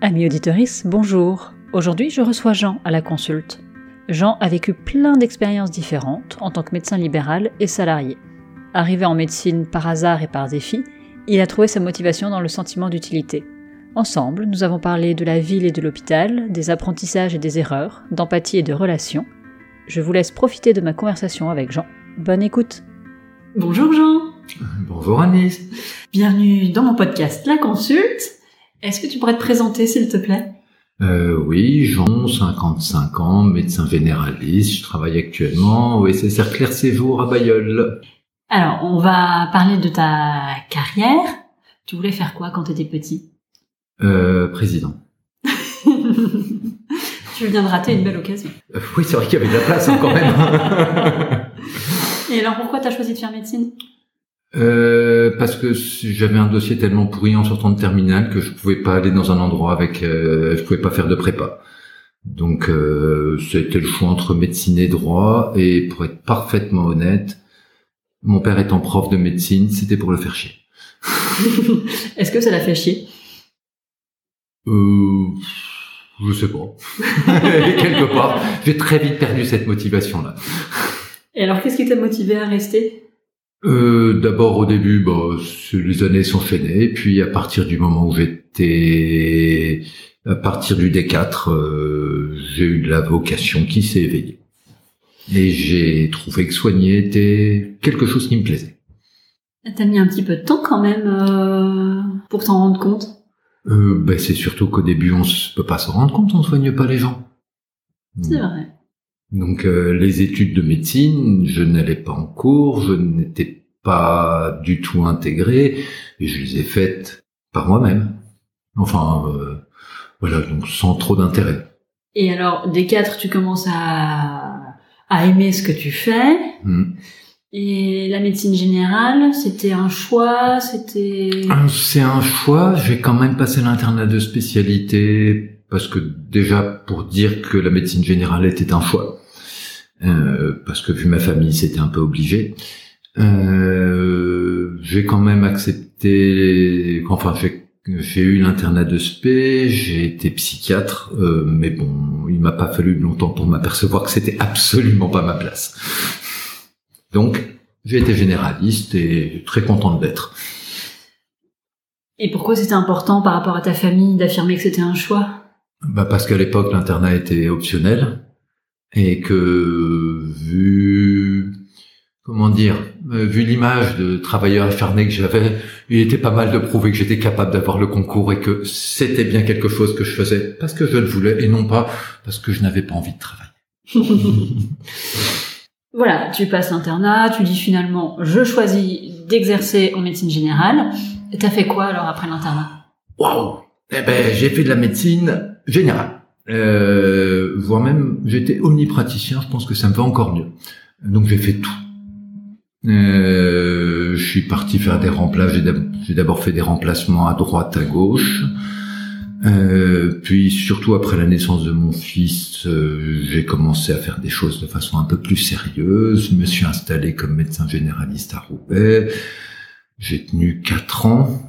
Amis auditoris, bonjour. Aujourd'hui, je reçois Jean à la consulte. Jean a vécu plein d'expériences différentes en tant que médecin libéral et salarié. Arrivé en médecine par hasard et par défi, il a trouvé sa motivation dans le sentiment d'utilité. Ensemble, nous avons parlé de la ville et de l'hôpital, des apprentissages et des erreurs, d'empathie et de relations. Je vous laisse profiter de ma conversation avec Jean. Bonne écoute. Bonjour Jean. Bonjour Anis. Bienvenue dans mon podcast La Consulte. Est-ce que tu pourrais te présenter s'il te plaît? Euh, oui, Jean, 55 ans, médecin généraliste. Je travaille actuellement au SSR Claire Séjour à Bayeul. Alors, on va parler de ta carrière. Tu voulais faire quoi quand tu étais petit? Euh, Président. tu viens de rater une belle occasion. Euh, oui, c'est vrai qu'il y avait de la place hein, quand même. Et alors, pourquoi tu as choisi de faire médecine? Euh, parce que j'avais un dossier tellement pourri en sortant de terminale que je pouvais pas aller dans un endroit avec, euh, je pouvais pas faire de prépa. Donc euh, c'était le choix entre médecine et droit. Et pour être parfaitement honnête, mon père étant prof de médecine, c'était pour le faire chier. Est-ce que ça l'a fait chier? Euh, Je sais pas. Quelque part, j'ai très vite perdu cette motivation-là. Et alors, qu'est-ce qui t'a motivé à rester? Euh, D'abord au début, bah, les années s'enchaînaient, puis à partir du moment où j'étais, à partir du D4, euh, j'ai eu de la vocation qui s'est éveillée. Et j'ai trouvé que soigner était quelque chose qui me plaisait. T'as mis un petit peu de temps quand même euh, pour t'en rendre compte? Euh, ben, C'est surtout qu'au début, on ne peut pas se rendre compte, on ne soigne pas les gens. C'est vrai. Donc euh, les études de médecine, je n'allais pas en cours, je n'étais pas du tout intégré, et je les ai faites par moi-même. Enfin, euh, voilà, donc sans trop d'intérêt. Et alors, des quatre, tu commences à, à aimer ce que tu fais. Hmm. Et la médecine générale, c'était un choix, c'était... C'est un choix, j'ai quand même passé l'internat de spécialité parce que déjà pour dire que la médecine générale était un choix, euh, parce que vu ma famille c'était un peu obligé, euh, j'ai quand même accepté, enfin j'ai eu l'internat de spé, j'ai été psychiatre, euh, mais bon, il m'a pas fallu longtemps pour m'apercevoir que c'était absolument pas ma place. Donc j'ai été généraliste et très content de l'être. Et pourquoi c'était important par rapport à ta famille d'affirmer que c'était un choix? Bah parce qu'à l'époque l'internat était optionnel et que vu comment dire euh, vu l'image de travailleur acharné que j'avais, il était pas mal de prouver que j'étais capable d'avoir le concours et que c'était bien quelque chose que je faisais parce que je le voulais et non pas parce que je n'avais pas envie de travailler. voilà, tu passes l'internat, tu dis finalement je choisis d'exercer en médecine générale. T'as fait quoi alors après l'internat? Waouh Eh ben j'ai fait de la médecine général. Euh, voire même, j'étais omnipraticien, je pense que ça me va encore mieux. Donc j'ai fait tout. Euh, je suis parti faire des remplaces, j'ai d'abord fait des remplacements à droite, à gauche. Euh, puis surtout après la naissance de mon fils, euh, j'ai commencé à faire des choses de façon un peu plus sérieuse. Je me suis installé comme médecin généraliste à Roubaix. J'ai tenu quatre ans,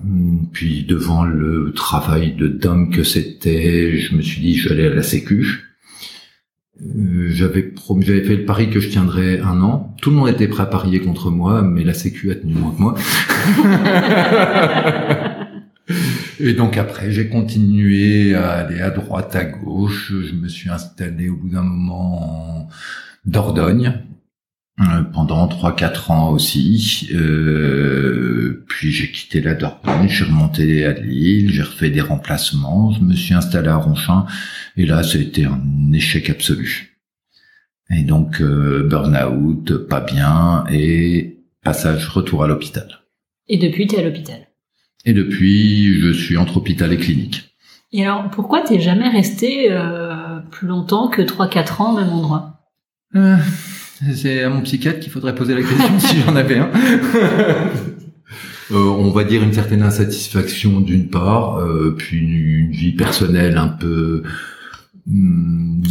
puis devant le travail de dingue que c'était, je me suis dit j'allais à la Sécu. Euh, j'avais j'avais fait le pari que je tiendrais un an. Tout le monde était prêt à parier contre moi, mais la Sécu a tenu moins que moi. Et donc après, j'ai continué à aller à droite, à gauche. Je me suis installé au bout d'un moment en Dordogne, pendant 3-4 ans aussi. Euh, puis j'ai quitté la Dordogne, je suis remonté à Lille, j'ai refait des remplacements, je me suis installé à Ronchin, et là c'était un échec absolu. Et donc euh, burn-out, pas bien, et passage retour à l'hôpital. Et depuis, tu es à l'hôpital? Et depuis, je suis entre hôpital et clinique. Et alors, pourquoi t'es jamais resté euh, plus longtemps que 3-4 ans au même endroit? Euh, c'est à mon psychiatre qu'il faudrait poser la question si j'en avais un. Euh, on va dire une certaine insatisfaction d'une part, euh, puis une, vie personnelle un peu hum,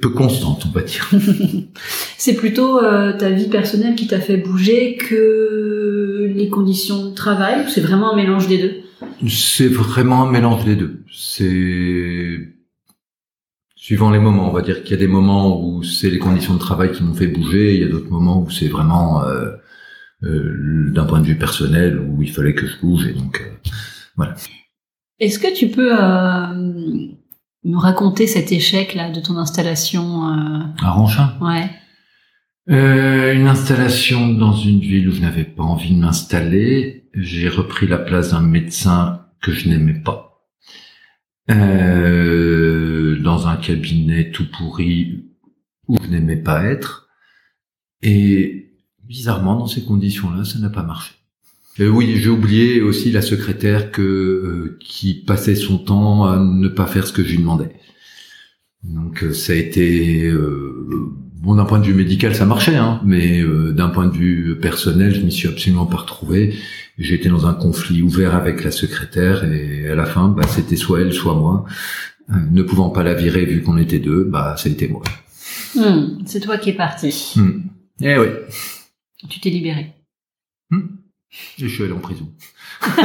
peu constante, on va dire. c'est plutôt euh, ta vie personnelle qui t'a fait bouger que les conditions de travail, c'est vraiment un mélange des deux? C'est vraiment un mélange des deux. C'est suivant les moments. On va dire qu'il y a des moments où c'est les conditions de travail qui m'ont fait bouger. Il y a d'autres moments où c'est vraiment euh, euh, d'un point de vue personnel où il fallait que je bouge. Et donc euh, voilà. Est-ce que tu peux euh, nous raconter cet échec là de ton installation euh... à Ranchin Ouais. Euh, une installation dans une ville où je n'avais pas envie de m'installer. J'ai repris la place d'un médecin que je n'aimais pas. Euh, dans un cabinet tout pourri où je n'aimais pas être. Et bizarrement, dans ces conditions-là, ça n'a pas marché. Euh, oui, j'ai oublié aussi la secrétaire que euh, qui passait son temps à ne pas faire ce que je lui demandais. Donc euh, ça a été euh, bon d'un point de vue médical, ça marchait, hein, mais d'un point de vue personnel, je m'y suis absolument pas retrouvé. J'étais dans un conflit ouvert avec la secrétaire et à la fin, bah, c'était soit elle, soit moi. ne pouvant pas la virer vu qu'on était deux, bah c'était moi. Hmm, c'est toi qui es parti. Hmm. Eh oui. Tu t'es libéré. Hmm. Et je suis allé en prison. bah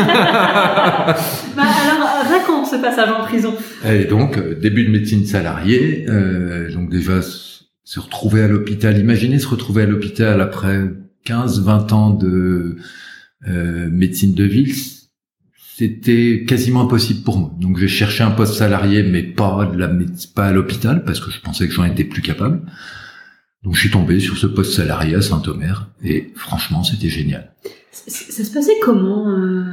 alors, raconte ce passage en prison? Et donc, euh, début de médecine salariée, euh, donc déjà se retrouver à l'hôpital. Imaginez se retrouver à l'hôpital après 15-20 ans de euh, médecine de ville. C'était quasiment impossible pour moi. Donc j'ai cherché un poste salarié, mais pas, de la, pas à l'hôpital, parce que je pensais que j'en étais plus capable. Donc je suis tombé sur ce poste salarié à Saint-Omer, et franchement, c'était génial. Ça se passait comment euh...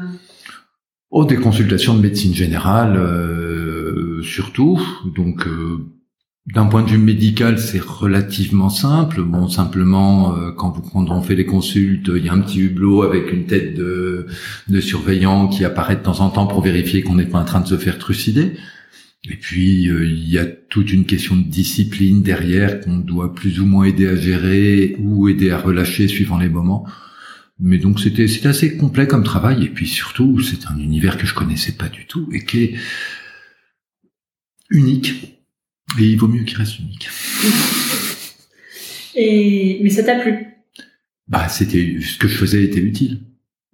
Oh, des consultations de médecine générale, euh, surtout. Donc, euh, d'un point de vue médical, c'est relativement simple. Bon, simplement, euh, quand, vous, quand on fait les consultes, il y a un petit hublot avec une tête de, surveillant qui apparaît de temps en temps pour vérifier qu'on n'est pas en train de se faire trucider. Et puis, euh, il y a toute une question de discipline derrière qu'on doit plus ou moins aider à gérer ou aider à relâcher suivant les moments. Mais donc c'était c'était assez complet comme travail et puis surtout c'est un univers que je connaissais pas du tout et qui est unique et il vaut mieux qu'il reste unique. Et mais ça t'a plu? Bah c'était ce que je faisais était utile.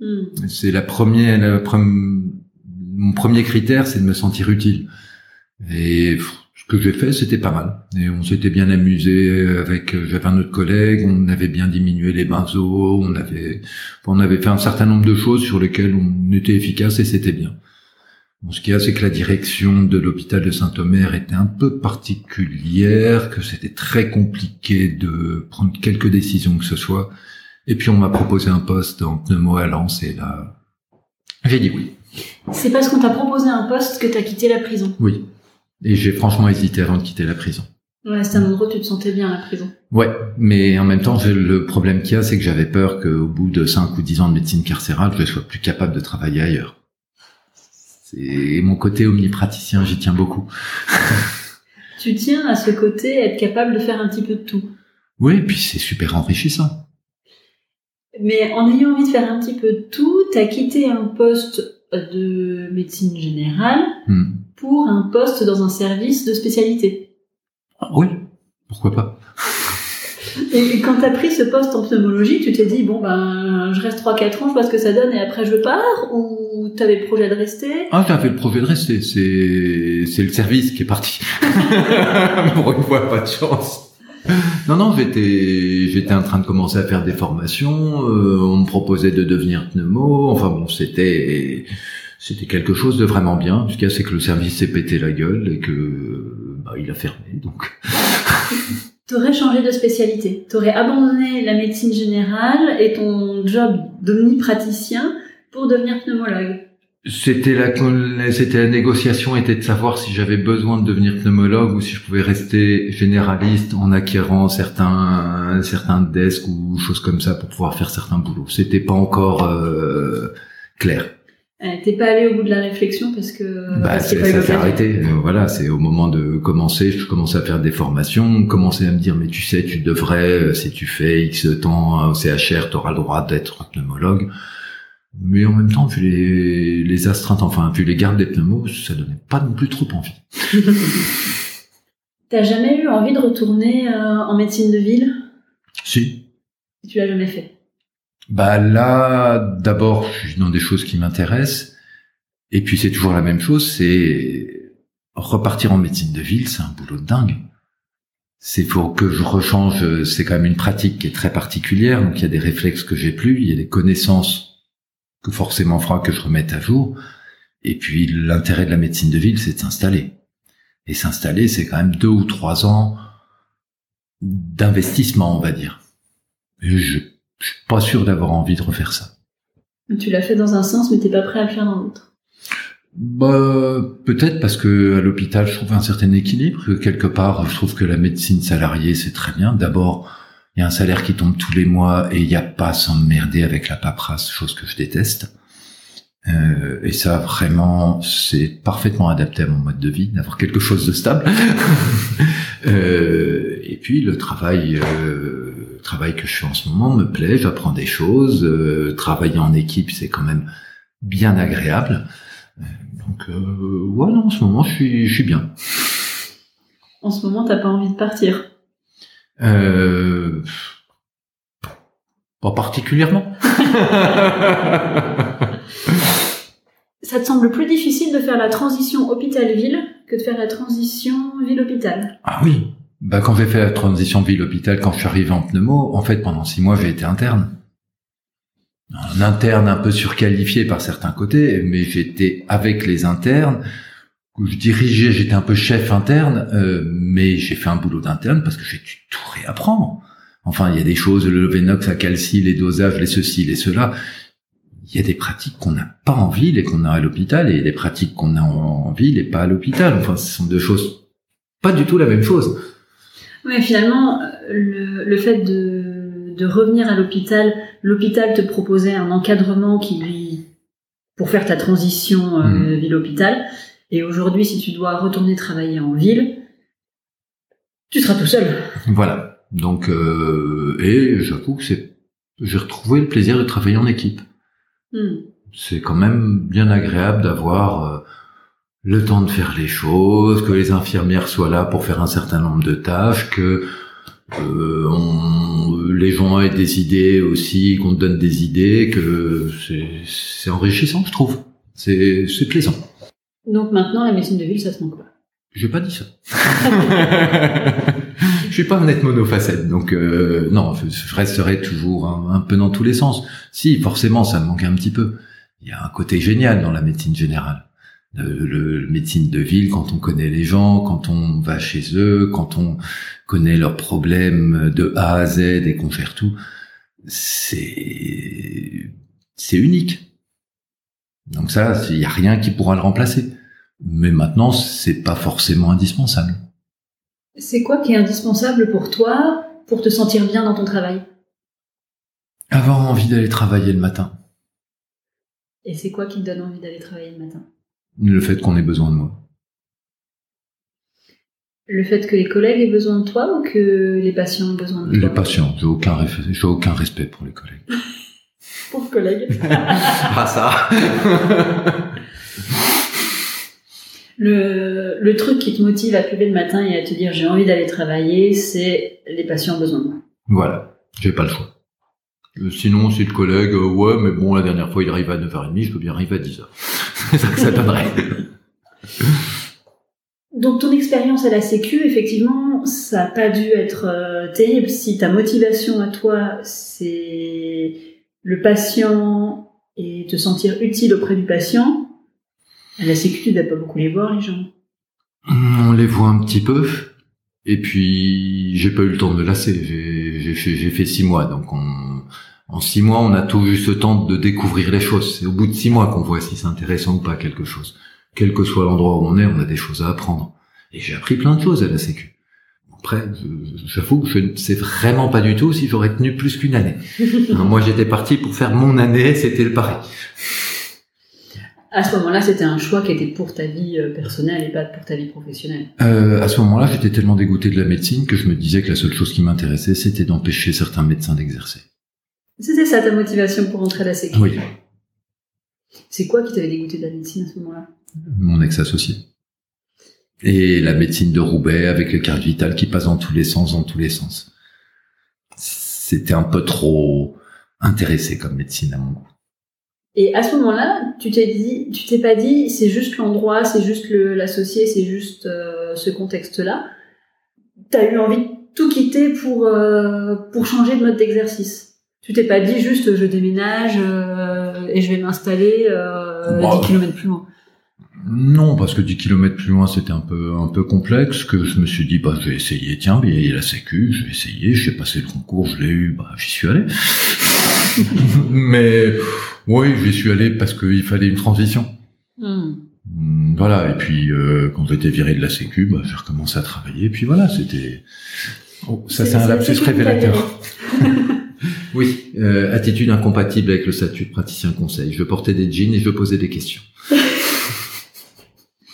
Hmm. C'est la première la mon premier critère c'est de me sentir utile. Et ce que j'ai fait, c'était pas mal. Et on s'était bien amusé avec, j'avais un autre collègue, on avait bien diminué les benzos, on avait, on avait fait un certain nombre de choses sur lesquelles on était efficace et c'était bien. Bon, ce qu'il y a, c'est que la direction de l'hôpital de Saint-Omer était un peu particulière, que c'était très compliqué de prendre quelques décisions que ce soit. Et puis on m'a proposé un poste en pneumo à Lens et là, j'ai dit oui. C'est parce qu'on t'a proposé un poste que t'as quitté la prison. Oui. Et j'ai franchement hésité avant de quitter la prison. Ouais, c'est un endroit où tu te sentais bien à la prison. Ouais, mais en même temps, le problème qu'il y a, c'est que j'avais peur qu'au bout de 5 ou 10 ans de médecine carcérale, je sois plus capable de travailler ailleurs. C'est mon côté omnipraticien, j'y tiens beaucoup. tu tiens à ce côté, être capable de faire un petit peu de tout. Oui, et puis c'est super enrichissant. Mais en ayant envie de faire un petit peu de tout, t'as quitté un poste de médecine générale hmm. pour un poste dans un service de spécialité. Oui, pourquoi pas. Et quand t'as pris ce poste en pneumologie, tu t'es dit bon ben je reste 3-4 ans, je vois ce que ça donne et après je pars ou t'avais le projet de rester? Ah j'avais le projet de rester, c'est c'est le service qui est parti. Pour une fois pas de chance. Non non j'étais j'étais en train de commencer à faire des formations, euh, on me proposait de devenir pneumo, enfin bon c'était c'était quelque chose de vraiment bien. Qu'il y a c'est que le service s'est pété la gueule et que bah, il a fermé donc. T'aurais changé de spécialité. T'aurais abandonné la médecine générale et ton job d'omnipraticien pour devenir pneumologue. C'était la, c'était la négociation était de savoir si j'avais besoin de devenir pneumologue ou si je pouvais rester généraliste en acquérant certains, certains desks ou choses comme ça pour pouvoir faire certains boulots. C'était pas encore euh, clair. Euh, T'es pas allé au bout de la réflexion parce que bah, parce ça s'est arrêté. Euh, voilà, c'est au moment de commencer, je commençais à faire des formations, commençais à me dire mais tu sais, tu devrais euh, si tu fais X temps au CHR, tu auras le droit d'être pneumologue. Mais en même temps, vu les, les astreintes, enfin vu les gardes des pneumos, ça donnait pas non plus trop envie. T'as jamais eu envie de retourner euh, en médecine de ville? Si. Tu l'as jamais fait? Bah là, d'abord, je suis dans des choses qui m'intéressent. Et puis c'est toujours la même chose, c'est repartir en médecine de ville, c'est un boulot de dingue. C'est faut que je rechange, c'est quand même une pratique qui est très particulière, donc il y a des réflexes que j'ai plus, il y a des connaissances que forcément fera que je remette à jour. Et puis l'intérêt de la médecine de ville, c'est de s'installer. Et s'installer, c'est quand même deux ou trois ans d'investissement, on va dire. je, pas sûr d'avoir envie de refaire ça. Tu l'as fait dans un sens, mais t'es pas prêt à le faire dans l'autre. Bah, peut-être parce que à l'hôpital, je trouve un certain équilibre. Que quelque part, je trouve que la médecine salariée, c'est très bien. D'abord, il y a un salaire qui tombe tous les mois et il n'y a pas à s'emmerder avec la paperasse, chose que je déteste. Euh, et ça, vraiment, c'est parfaitement adapté à mon mode de vie, d'avoir quelque chose de stable. euh, et puis, le travail, euh, travail que je fais en ce moment me plaît, j'apprends des choses. Euh, travailler en équipe, c'est quand même bien agréable. Euh, donc, euh, ouais, non, en ce moment, je suis, je suis bien. En ce moment, t'as pas envie de partir? Euh, Pas particulièrement. Ça te semble plus difficile de faire la transition hôpital-ville que de faire la transition ville-hôpital? Ah oui. Bah, quand j'ai fait la transition ville-hôpital, quand je suis arrivé en pneumo, en fait, pendant six mois, j'ai été interne. Un interne un peu surqualifié par certains côtés, mais j'étais avec les internes, je dirigeais, j'étais un peu chef interne, euh, mais j'ai fait un boulot d'interne parce que j'ai dû tout réapprendre. Enfin, il y a des choses, le Venox, la calcie, les dosages, les ceci, les cela. Il y a des pratiques qu'on n'a pas en ville et qu'on a à l'hôpital, et des pratiques qu'on a en ville et pas à l'hôpital. Enfin, ce sont deux choses, pas du tout la même chose. Oui, finalement, le, le fait de, de revenir à l'hôpital, l'hôpital te proposait un encadrement qui lui, pour faire ta transition euh, Mhm. ville-hôpital. Et aujourd'hui, si tu dois retourner travailler en ville, tu seras tout seul. Voilà. Donc, euh, et j'avoue que c'est, j'ai retrouvé le plaisir de travailler en équipe. Hmm. c'est quand même bien agréable d'avoir euh, le temps de faire les choses, que les infirmières soient là pour faire un certain nombre de tâches, que euh, on- les gens aient des idées aussi, qu'on te donne des idées, que c'est enrichissant, je trouve. C'est plaisant. Donc maintenant, la médecine de ville, ça se manque pas. J'ai pas dit ça. je suis pas un être monofacette, donc euh, non, je je resterai toujours un, un peu dans tous les sens. Si, forcément, ça me manque un petit peu. Il y a un côté génial dans la médecine générale. Le, médecine de ville, quand on connaît les gens, quand on va chez eux, quand on connaît leurs problèmes de A à Z et qu'on gère tout, c'est c'est unique. Donc ça, il y a rien qui pourra le remplacer. Mais maintenant, c'est pas forcément indispensable. C'est quoi qui est indispensable pour toi pour te sentir bien dans ton travail? Avoir envie d'aller travailler le matin. Et c'est quoi qui te donne envie d'aller travailler le matin? Le fait qu'on ait besoin de moi. Le fait que les collègues aient besoin de toi ou que les patients aient besoin de toi? Les patients, j'ai aucun, j'ai aucun respect pour les collègues. Pauvres collègues. ah ça Le, le truc qui te motive à te lever le matin et à te dire j'ai envie d'aller travailler, c'est les patients ont besoin de moi. Voilà, j'ai pas le choix. Euh, Sinon, si le collègue, euh, ouais, mais bon, la dernière fois, il arrive à 9h30, je peux bien arriver à 10h. c'est ça que ça donnerait. Donc ton expérience à la Sécu, effectivement, ça n'a pas dû être euh, terrible. Si ta motivation à toi, c'est le patient et te sentir utile auprès du patient, à la Sécu, tu dois pas beaucoup les voir, les gens. On les voit un petit peu. Et puis, j'ai pas eu le temps de me lasser. J'ai fait, fait six mois. Donc, on, en six mois, on a tout juste le temps de découvrir les choses. C'est au bout de six mois qu'on voit si c'est intéressant ou pas quelque chose. Quel que soit l'endroit où on est, on a des choses à apprendre. Et j'ai appris plein de choses à la Sécu. Après, je- j'avoue que je ne sais vraiment pas du tout si j'aurais tenu plus qu'une année. Hein, Moi, j'étais parti pour faire mon année, c'était le pari. À ce moment-là, c'était un choix qui était pour ta vie euh, personnelle et pas pour ta vie professionnelle. Euh, à ce moment-là, j'étais tellement dégoûté de la médecine que je me disais que la seule chose qui m'intéressait, c'était d'empêcher certains médecins d'exercer. C'était ça ta motivation pour rentrer à la Sécu. Oui, C'est quoi qui t'avait dégoûté de la médecine à ce moment-là? Mon ex-associé. Et la médecine de Roubaix avec cartes vitales qui passent dans tous les sens, dans tous les sens. C'était un peu trop intéressé comme médecine à mon goût. Et à ce moment-là, tu t'es dit, tu t'es pas dit, c'est juste l'endroit, c'est juste l'associé, c'est juste euh, ce contexte-là. T'as eu envie de tout quitter pour euh, pour changer de mode d'exercice? Tu t'es pas dit juste, je déménage euh, et je vais m'installer euh, 10 km plus loin. Non, parce que 10 km plus loin, c'était un peu un peu complexe, que je me suis dit, bah, je vais essayer, tiens, il y a la sécu, je vais essayer, j'ai passé le concours, je l'ai eu, bah, j'y suis allé. Mais oui, j'y suis allé parce qu'il fallait une transition. Hmm. Hmm, voilà, et puis euh, quand j'étais viré de la Sécu, bah, j'ai recommencé à travailler, et puis voilà, c'était... Oh, ça c'est un lapsus révélateur. oui, euh, attitude incompatible avec le statut de praticien conseil. Je portais des jeans et je posais des questions.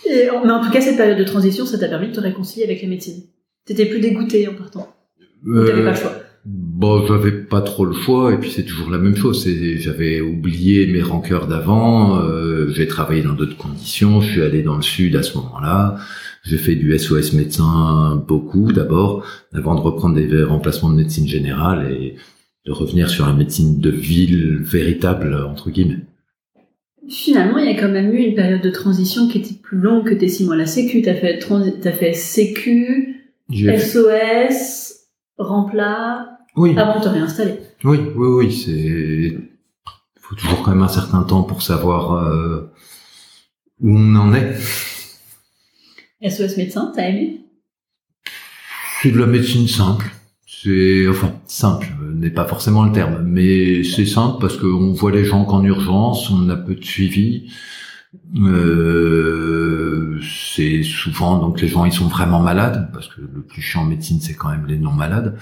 et, mais en tout cas, cette période de transition, ça t'a permis de te réconcilier avec la médecine. T'étais plus dégoûté en partant. Euh, T'avais pas le choix. Bon, j'avais pas trop le choix, et puis c'est toujours la même chose. J'avais oublié mes rancœurs d'avant. Euh, j'ai travaillé dans d'autres conditions. Je suis allé dans le sud à ce moment-là. J'ai fait du SOS médecin beaucoup d'abord, avant de reprendre des remplacements de médecine générale et de revenir sur la médecine de ville véritable entre guillemets. Finalement, il y a quand même eu une période de transition qui était plus longue que tes six mois. La Sécu, t'as fait, as fait Sécu, SOS, Remplat, oui. Avant de te réinstaller. Oui, oui, oui, c'est. Il faut toujours quand même un certain temps pour savoir euh, où on en est. SOS médecin, t'as aimé? C'est de la médecine simple. C'est enfin simple n'est pas forcément le terme, mais c'est simple parce qu'on voit les gens qu'en urgence, on a peu de suivi. Euh, c'est souvent donc les gens ils sont vraiment malades parce que le plus chiant en médecine c'est quand même les non malades.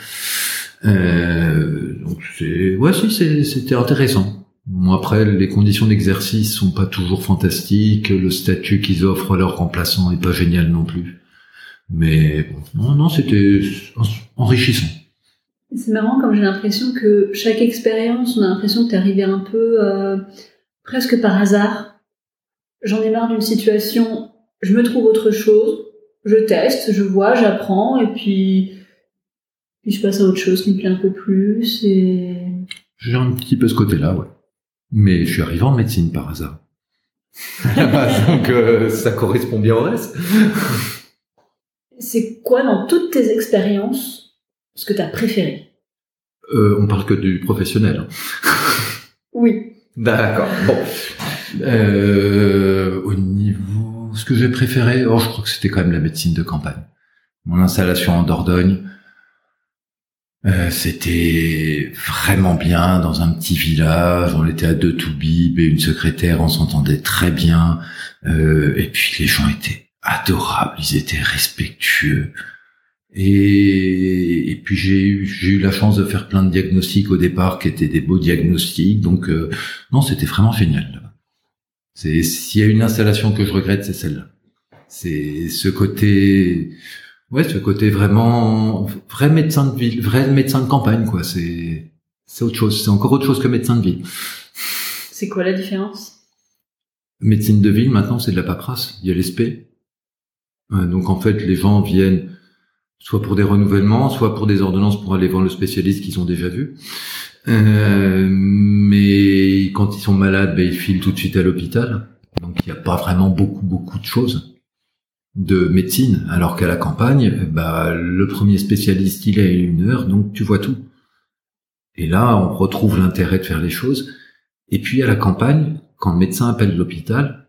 Euh, donc c'est ouais si c'était intéressant. Bon après les conditions d'exercice sont pas toujours fantastiques, le statut qu'ils offrent à leurs remplaçants est pas génial non plus. Mais bon, non non c'était enrichissant. C'est marrant comme j'ai l'impression que chaque expérience, on a l'impression que t'es arrivé un peu euh, presque par hasard. J'en ai marre d'une situation, je me trouve autre chose, je teste, je vois, j'apprends et puis puis je passe à autre chose qui me plaît un peu plus et... J'ai un petit peu ce côté-là, ouais. Mais je suis arrivé en médecine par hasard. Donc euh, ça correspond bien au reste. C'est quoi dans toutes tes expériences ce que tu as préféré euh, On parle que du professionnel. Hein. oui. D'accord. Bon. Euh, au niveau, ce que j'ai préféré, oh, je crois que c'était quand même la médecine de campagne. Mon installation en Dordogne, euh, c'était vraiment bien dans un petit village. On était à deux toubibs et une secrétaire. On s'entendait très bien. Euh, et puis les gens étaient adorables. Ils étaient respectueux. Et, et puis j'ai eu, j'ai eu la chance de faire plein de diagnostics au départ qui étaient des beaux diagnostics. Donc euh, non, c'était vraiment génial. C'est s'il y a une installation que je regrette, c'est celle-là. C'est ce côté Ouais, ce côté vraiment vrai médecin de ville, vrai médecin de campagne, quoi. C'est c'est autre chose. C'est encore autre chose que médecin de ville. C'est quoi la différence? Médecine de ville, maintenant, c'est de la paperasse. Il y a l'ESP. donc en fait, les gens viennent soit pour des renouvellements, soit pour des ordonnances pour aller voir le spécialiste qu'ils ont déjà vu. Euh, mais quand ils sont malades, ben, ils filent tout de suite à l'hôpital. Donc il n'y a pas vraiment beaucoup beaucoup de choses de médecine, alors qu'à la campagne, bah, le premier spécialiste, il est une heure, donc tu vois tout. Et là, on retrouve l'intérêt de faire les choses. Et puis à la campagne, quand le médecin appelle l'hôpital,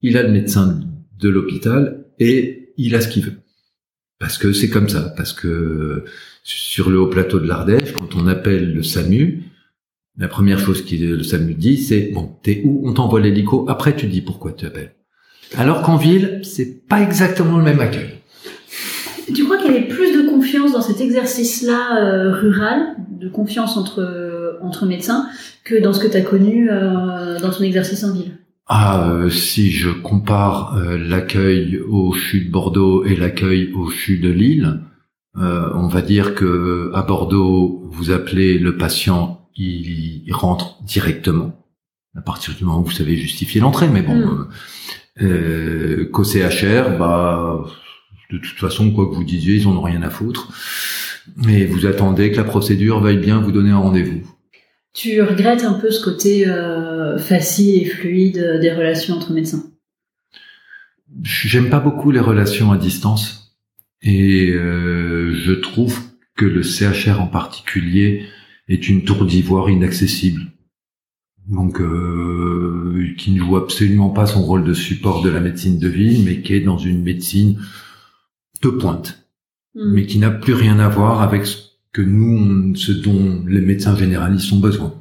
il a le médecin de l'hôpital et il a ce qu'il veut. Parce que c'est comme ça, parce que sur le haut plateau de l'Ardèche, quand on appelle le SAMU, la première chose que le SAMU dit, c'est bon, t'es où? On t'envoie l'hélico. Après, tu dis pourquoi tu appelles. Alors qu'en ville, c'est pas exactement le même accueil. Tu crois qu'il y avait plus de confiance dans cet exercice-là euh, rural, de confiance entre euh, entre médecins, que dans ce que tu as connu euh, dans ton exercice en ville? Ah, si je compare l'accueil au CHU de Bordeaux et l'accueil au CHU de Lille, on va dire que à Bordeaux, vous appelez le patient, il, rentre directement à partir du moment où vous savez justifier l'entrée. Mais bon. Hmm. Euh, Qu'au CHR, bah, de toute façon, quoi que vous disiez, ils en ont rien à foutre. Et vous attendez que la procédure veuille bien vous donner un rendez-vous. Tu regrettes un peu ce côté euh, facile et fluide des relations entre médecins? J'aime pas beaucoup les relations à distance et euh, je trouve que le CHR en particulier est une tour d'ivoire inaccessible. Donc, euh, qui ne joue absolument pas son rôle de support de la médecine de ville, mais qui est dans une médecine de pointe, Hmm. mais qui n'a plus rien à voir avec ce que nous, ce dont les médecins généralistes ont besoin.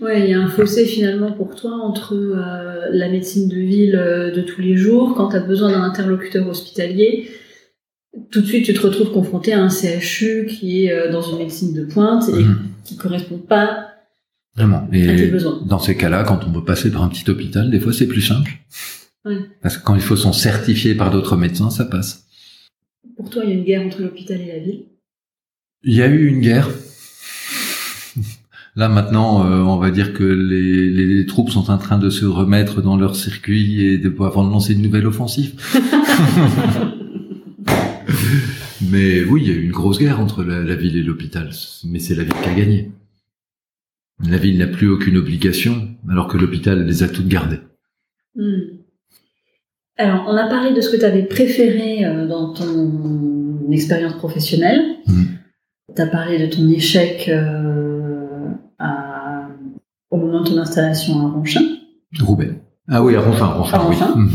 Ouais, il y a un fossé finalement pour toi entre euh, la médecine de ville euh, de tous les jours, quand tu as besoin d'un interlocuteur hospitalier, tout de suite tu te retrouves confronté à un CHU qui est euh, dans une médecine de pointe et Mhm. qui correspond pas Vraiment. à tes Et besoins. dans ces cas-là, quand on veut passer par un petit hôpital, des fois c'est plus simple. Ouais. Parce que quand les choses sont certifiées par d'autres médecins, ça passe. Pour toi, il y a une guerre entre l'hôpital et la ville. Il y a eu une guerre. Là maintenant, euh, on va dire que les, les troupes sont en train de se remettre dans leur circuit et de avant de lancer une nouvelle offensive. Mais oui, il y a eu une grosse guerre entre la, la ville et l'hôpital. Mais c'est la ville qui a gagné. La ville n'a plus aucune obligation, alors que l'hôpital les a toutes gardées. Hmm. Alors, on a parlé de ce que tu avais préféré euh, dans ton expérience professionnelle. Hmm. Tu as parlé de ton échec euh, à- au moment de ton installation à Ronchin. Roubaix. Ah oui, à À oui. Ronfin. Mhm.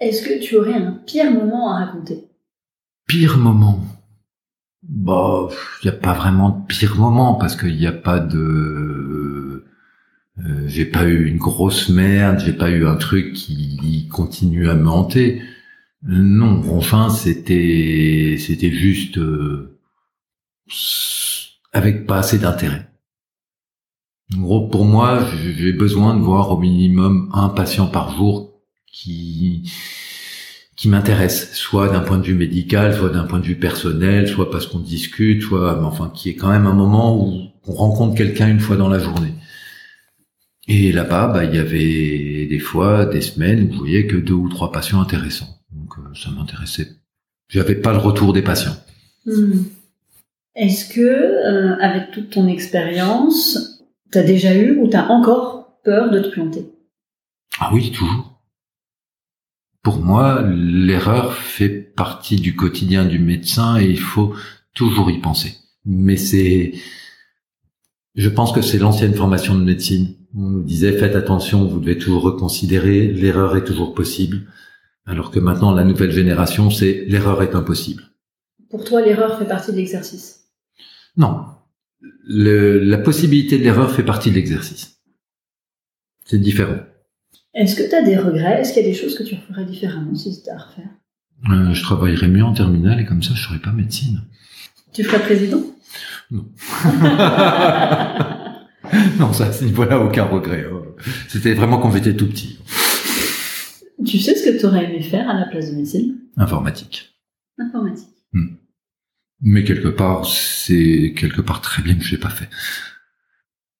Est-ce que tu aurais un pire moment à raconter? Pire moment. Bah, il n'y a pas vraiment de pire moment parce qu'il n'y a pas de. euh, j'ai pas eu une grosse merde, j'ai pas eu un truc qui continue à me hanter. Non, enfin, c'était c'était juste euh, avec pas assez d'intérêt. En gros, pour moi, j'ai besoin de voir au minimum un patient par jour qui qui m'intéresse, soit d'un point de vue médical, soit d'un point de vue personnel, soit parce qu'on discute, soit enfin qui est quand même un moment où on rencontre quelqu'un une fois dans la journée. Et là-bas, bah, il y avait des fois, des semaines où vous voyez que deux ou trois patients intéressants. Donc euh, ça m'intéressait. J'avais pas le retour des patients. Hmm. Est-ce que, euh, avec toute ton expérience, tu as déjà eu ou tu as encore peur de te planter? Ah oui, toujours. Pour moi, l'erreur fait partie du quotidien du médecin et il faut toujours y penser. Mais c'est, je pense que c'est l'ancienne formation de médecine. On nous disait faites attention, vous devez toujours reconsidérer, l'erreur est toujours possible. Alors que maintenant, la nouvelle génération, c'est l'erreur est impossible. Pour toi, l'erreur fait partie de l'exercice? Non. Le- la possibilité de l'erreur fait partie de l'exercice. C'est différent. Est-ce que tu as des regrets? Est-ce qu'il y a des choses que tu ferais différemment si c'était à refaire? Euh, je travaillerais mieux en terminale et comme ça, je serais pas médecine. Tu ferais président? Non. non, ça, à ce niveau-là, aucun regret. hein. C'était vraiment quand j'étais tout petit. Tu sais ce que tu aurais aimé faire à la place de médecine? Informatique. Informatique. Mais quelque part, c'est quelque part très bien que je l'ai pas fait.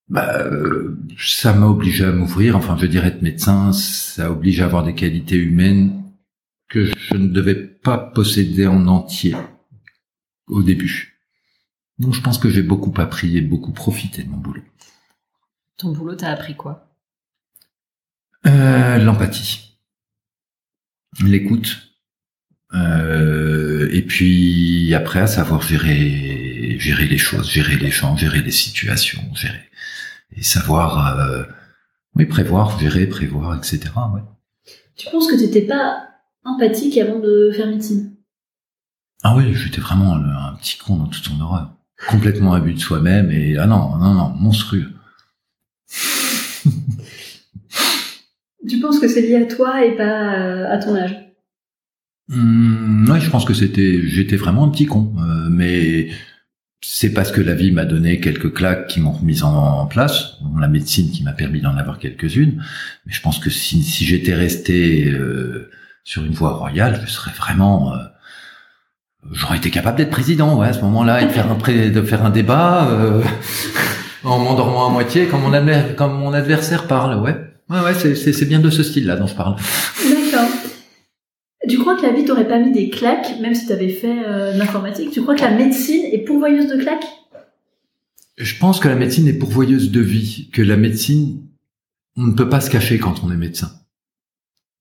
Bah, euh, ça m'a obligé à m'ouvrir. Enfin, je veux dire, être médecin, ça oblige à avoir des qualités humaines que je ne devais pas posséder en entier au début. Donc, je pense que j'ai beaucoup appris et beaucoup profité de mon boulot. Ton boulot t'a appris quoi? Euh, L'empathie, l'écoute, euh, et puis après à savoir gérer, gérer les choses, gérer les gens, gérer les situations, gérer et savoir, euh, oui prévoir, gérer, prévoir, etc. Ouais. Tu penses que tu n'étais pas empathique avant de faire médecine? Ah oui, j'étais vraiment un petit con dans toute son horreur, complètement abus de soi-même et ah non non non monstrueux. Tu penses que c'est lié à toi et pas euh, à ton âge? Hum, ouais, je pense que c'était, j'étais vraiment un petit con, euh, mais c'est parce que la vie m'a donné quelques claques qui m'ont remis en, place, la médecine qui m'a permis d'en avoir quelques-unes, mais je pense que si, si j'étais resté euh, sur une voie royale, je serais vraiment, euh, j'aurais été capable d'être président, ouais, à ce moment-là, et de faire un, de faire un débat euh, en m'endormant à moitié, comme mon, adversaire parle, ouais, ouais, ouais, c'est bien de ce style-là dont je parle. Tu crois que la vie t'aurait pas mis des claques, même si tu avais fait euh, de l'informatique? Tu crois que la médecine est pourvoyeuse de claques? Je pense que la médecine est pourvoyeuse de vie, que la médecine, on ne peut pas se cacher quand on est médecin.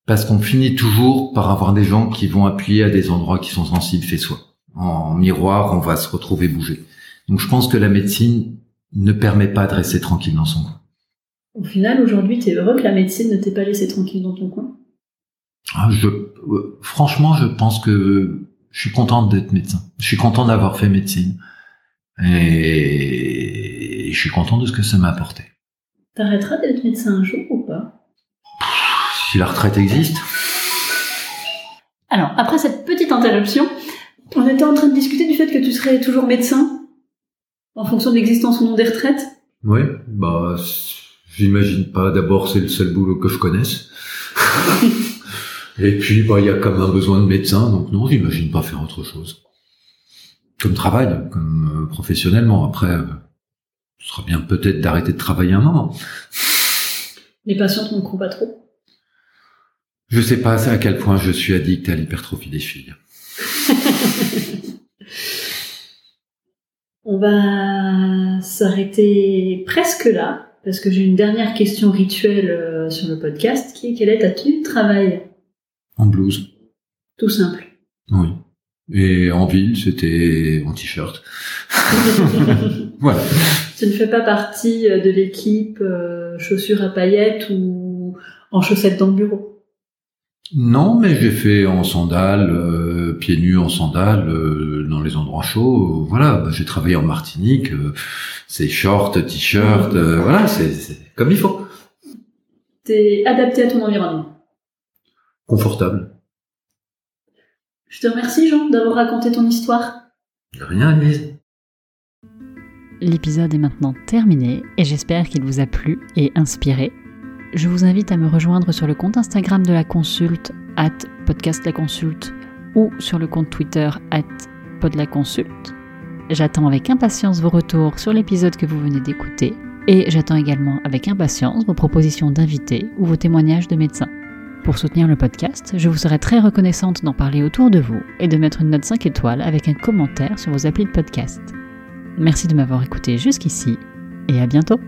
Parce qu'on finit toujours par avoir des gens qui vont appuyer à des endroits qui sont sensibles chez soi. En miroir, on va se retrouver bouger. Donc je pense que la médecine ne permet pas de rester tranquille dans son coin. Au final, aujourd'hui, tu es heureux que la médecine ne t'ait pas laissé tranquille dans ton coin? Ah, je, euh, Franchement, je pense que je suis content d'être médecin. Je suis content d'avoir fait médecine. Et je suis content de ce que ça m'a apporté. T'arrêteras d'être médecin un jour ou pas? Si la retraite existe. Alors, après cette petite interruption, on était en train de discuter du fait que tu serais toujours médecin en fonction de l'existence ou non des retraites Oui, bah, j'imagine pas. D'abord, c'est le seul boulot que je connaisse. Et puis, bah, il y a comme un besoin de médecin, donc non, j'imagine pas faire autre chose. Comme travail, comme euh, professionnellement. Après, euh, ce sera bien peut-être d'arrêter de travailler un moment. Les patients ne croient pas trop? Je sais pas à quel point je suis addict à l'hypertrophie des filles. On va s'arrêter presque là, parce que j'ai une dernière question rituelle euh, sur le podcast, qui est quelle est ta tenue de travail? En blouse. Tout simple. Oui. Et en ville, c'était en t-shirt. voilà. Tu ne fais pas partie euh, de l'équipe euh, chaussures à paillettes ou en chaussettes dans le bureau? Non, mais j'ai fait en sandales, euh, pieds nus en sandales, euh, dans les endroits chauds. voilà, bah, j'ai travaillé en Martinique, c'est short, t-shirt, voilà, c'est comme il faut. T'es adapté à ton environnement. Confortable. Je te remercie Jean d'avoir raconté ton histoire. rien, Lise. L'épisode est maintenant terminé et j'espère qu'il vous a plu et inspiré je vous invite à me rejoindre sur le compte Instagram de la consulte, at podcast la consulte, ou sur le compte Twitter, at podlaconsulte. J'attends avec impatience vos retours sur l'épisode que vous venez d'écouter, et j'attends également avec impatience vos propositions d'invités ou vos témoignages de médecins. Pour soutenir le podcast, je vous serai très reconnaissante d'en parler autour de vous et de mettre une note 5 étoiles avec un commentaire sur vos applis de podcast. Merci de m'avoir écouté jusqu'ici et à bientôt